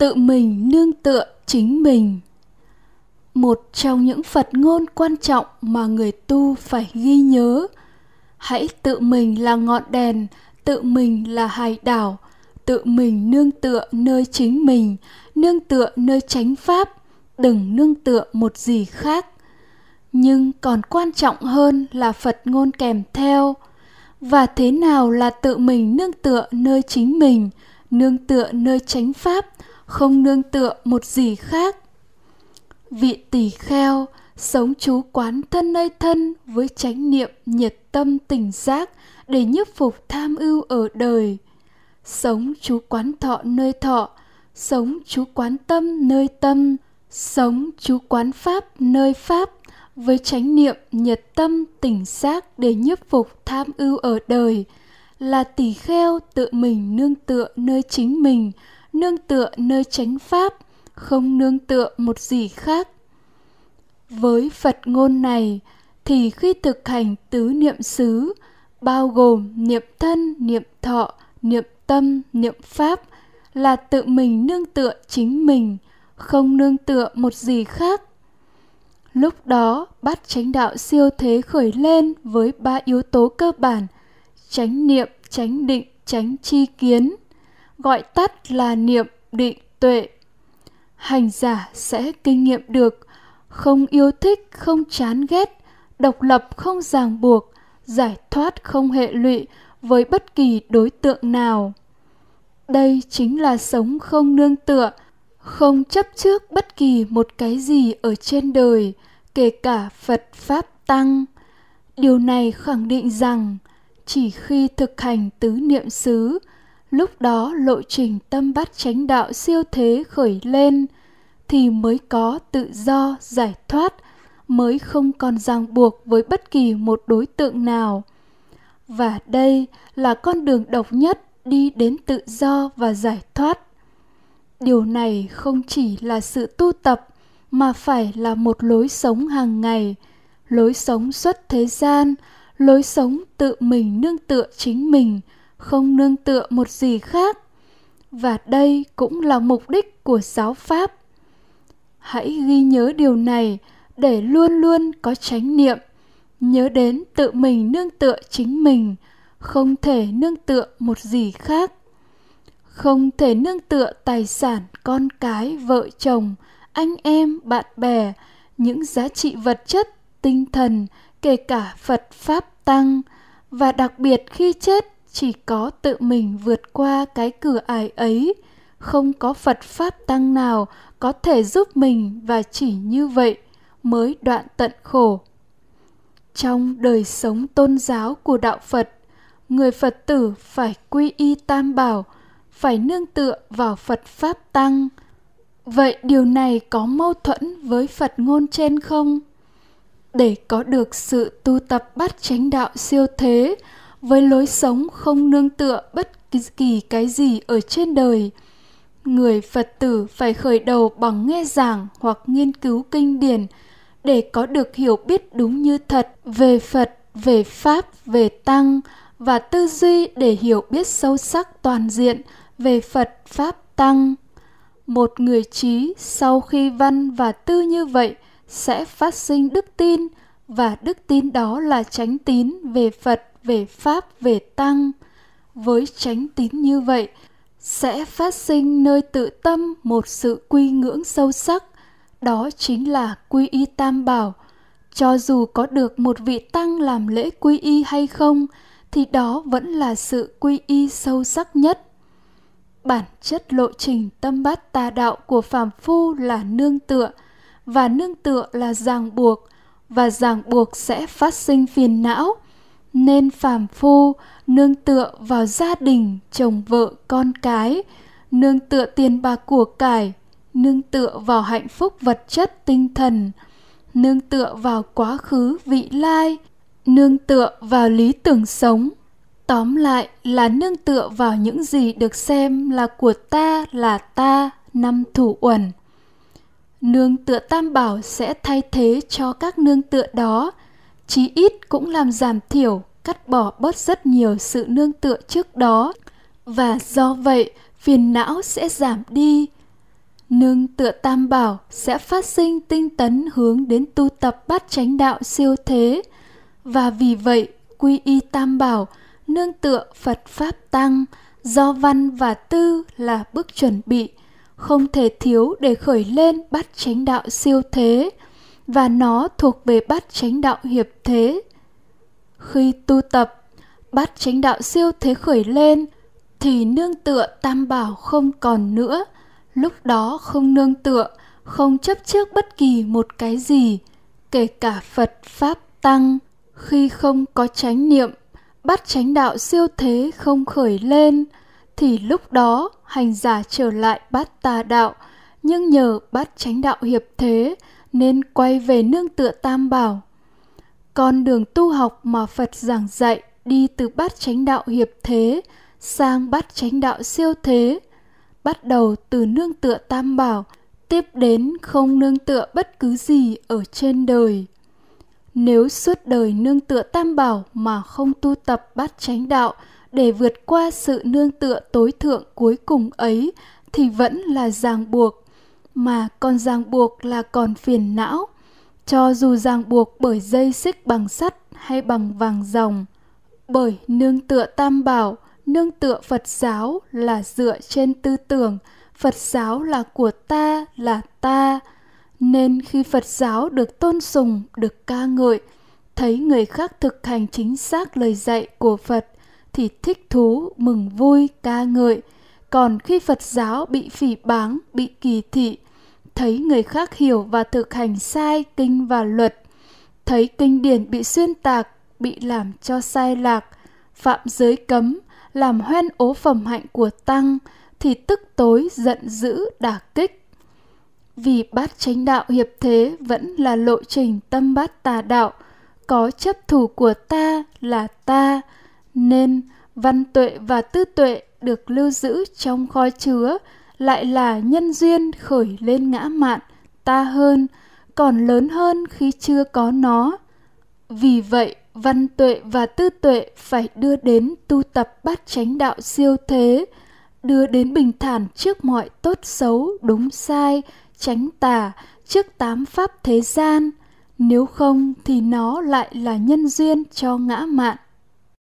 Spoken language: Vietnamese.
tự mình nương tựa chính mình. Một trong những phật ngôn quan trọng mà người tu phải ghi nhớ, hãy tự mình là ngọn đèn, tự mình là hải đảo, tự mình nương tựa nơi chính mình, nương tựa nơi chánh pháp, đừng nương tựa một gì khác. Nhưng còn quan trọng hơn là phật ngôn kèm theo. Và thế nào là tự mình nương tựa nơi chính mình? Nương tựa nơi chánh pháp, không nương tựa một gì khác. Vị tỳ kheo sống chú quán thân nơi thân với chánh niệm nhiệt tâm tỉnh giác để nhiếp phục tham ưu ở đời. Sống chú quán thọ nơi thọ, sống chú quán tâm nơi tâm, sống chú quán pháp nơi pháp với chánh niệm nhiệt tâm tỉnh giác để nhiếp phục tham ưu ở đời là tỷ kheo tự mình nương tựa nơi chính mình, nương tựa nơi chánh pháp, không nương tựa một gì khác. Với phật ngôn này, thì khi thực hành tứ niệm xứ, bao gồm niệm thân, niệm thọ, niệm tâm, niệm pháp, là tự mình nương tựa chính mình, không nương tựa một gì khác. Lúc đó, bát chánh đạo siêu thế khởi lên với ba yếu tố cơ bản chánh niệm, chánh định, chánh chi kiến. Gọi tắt là niệm định tuệ. Hành giả sẽ kinh nghiệm được, không yêu thích, không chán ghét, độc lập không ràng buộc, giải thoát không hệ lụy với bất kỳ đối tượng nào. Đây chính là sống không nương tựa, không chấp trước bất kỳ một cái gì ở trên đời, kể cả phật pháp tăng. Điều này khẳng định rằng chỉ khi thực hành tứ niệm xứ, lúc đó lộ trình tâm bắt chánh đạo siêu thế khởi lên, thì mới có tự do giải thoát, mới không còn ràng buộc với bất kỳ một đối tượng nào. Và đây là con đường độc nhất đi đến tự do và giải thoát. Điều này không chỉ là sự tu tập, mà phải là một lối sống hàng ngày, lối sống xuất thế gian lối sống tự mình nương tựa chính mình, không nương tựa một gì khác. Và đây cũng là mục đích của giáo pháp. Hãy ghi nhớ điều này để luôn luôn có chánh niệm. Nhớ đến tự mình nương tựa chính mình, không thể nương tựa một gì khác. Không thể nương tựa tài sản con cái, vợ chồng, anh em, bạn bè, những giá trị vật chất, tinh thần kể cả phật, pháp, tăng. Và đặc biệt khi chết, chỉ có tự mình vượt qua cái cửa ải ấy. Không có phật, pháp, tăng nào có thể giúp mình và chỉ như vậy mới đoạn tận khổ. Trong đời sống tôn giáo của đạo phật, người phật tử phải quy y tam bảo, phải nương tựa vào phật, pháp, tăng. Vậy điều này có mâu thuẫn với phật ngôn trên không? Để có được sự tu tập bắt chánh đạo siêu thế, với lối sống không nương tựa bất kỳ cái gì ở trên đời, người phật tử phải khởi đầu bằng nghe giảng hoặc nghiên cứu kinh điển để có được hiểu biết đúng như thật về phật, về pháp, về tăng và tư duy để hiểu biết sâu sắc toàn diện về phật, pháp, tăng. Một người trí sau khi văn và tư như vậy sẽ phát sinh đức tin, và đức tin đó là chánh tín về phật, về pháp, về tăng. Với chánh tín như vậy, sẽ phát sinh nơi tự tâm một sự quy ngưỡng sâu sắc, đó chính là quy y tam bảo. Cho dù có được một vị tăng làm lễ quy y hay không, thì đó vẫn là sự quy y sâu sắc nhất. Bản chất lộ trình tâm bát tà đạo của phàm phu là nương tựa và nương tựa là ràng buộc, và ràng buộc sẽ phát sinh phiền não. Nên phàm phu, nương tựa vào gia đình, chồng vợ, con cái, nương tựa tiền bạc của cải, nương tựa vào hạnh phúc vật chất tinh thần, nương tựa vào quá khứ vị lai, nương tựa vào lý tưởng sống. Tóm lại là nương tựa vào những gì được xem là của ta là ta, năm thủ uẩn nương tựa tam bảo sẽ thay thế cho các nương tựa đó. Chí ít cũng làm giảm thiểu, cắt bỏ bớt rất nhiều sự nương tựa trước đó. Và do vậy, phiền não sẽ giảm đi. Nương tựa tam bảo sẽ phát sinh tinh tấn hướng đến tu tập bát chánh đạo siêu thế. Và vì vậy, quy y tam bảo, nương tựa phật pháp tăng, do văn và tư là bước chuẩn bị không thể thiếu để khởi lên bát chánh đạo siêu thế, và nó thuộc về bát chánh đạo hiệp thế. Khi tu tập, bát chánh đạo siêu thế khởi lên, thì nương tựa tam bảo không còn nữa. Lúc đó không nương tựa, không chấp trước bất kỳ một cái gì, kể cả phật pháp tăng. Khi không có chánh niệm bắt chánh đạo siêu thế không khởi lên, thì lúc đó hành giả trở lại bát tà đạo, nhưng nhờ bát chánh đạo hiệp thế nên quay về nương tựa tam bảo. Con đường tu học mà phật giảng dạy đi từ bát chánh đạo hiệp thế sang bát chánh đạo siêu thế, bắt đầu từ nương tựa tam bảo, tiếp đến không nương tựa bất cứ gì ở trên đời. Nếu suốt đời nương tựa tam bảo mà không tu tập bát chánh đạo để vượt qua sự nương tựa tối thượng cuối cùng ấy, thì vẫn là ràng buộc. Mà còn ràng buộc là còn phiền não. Cho dù ràng buộc bởi dây xích bằng sắt hay bằng vàng ròng bởi nương tựa tam bảo, nương tựa phật giáo là dựa trên tư tưởng, phật giáo là của ta, là ta. Nên khi phật giáo được tôn sùng, được ca ngợi, thấy người khác thực hành chính xác lời dạy của phật thì thích thú, mừng vui, ca ngợi. Còn khi phật giáo bị phỉ báng, bị kỳ thị, thấy người khác hiểu và thực hành sai kinh và luật, thấy kinh điển bị xuyên tạc, bị làm cho sai lạc, phạm giới cấm, làm hoen ố phẩm hạnh của tăng, thì tức tối, giận dữ, đả kích. Vì bát chánh đạo hiệp thế vẫn là lộ trình tâm bát tà đạo, có chấp thủ của ta là ta nên văn tuệ và tư tuệ được lưu giữ trong kho chứa lại là nhân duyên khởi lên ngã mạn, ta hơn, còn lớn hơn khi chưa có nó. Vì vậy, văn tuệ và tư tuệ phải đưa đến tu tập bát chánh đạo siêu thế, đưa đến bình thản trước mọi tốt xấu, đúng sai tránh tà trước tám pháp thế gian. Nếu không thì nó lại là nhân duyên cho ngã mạn.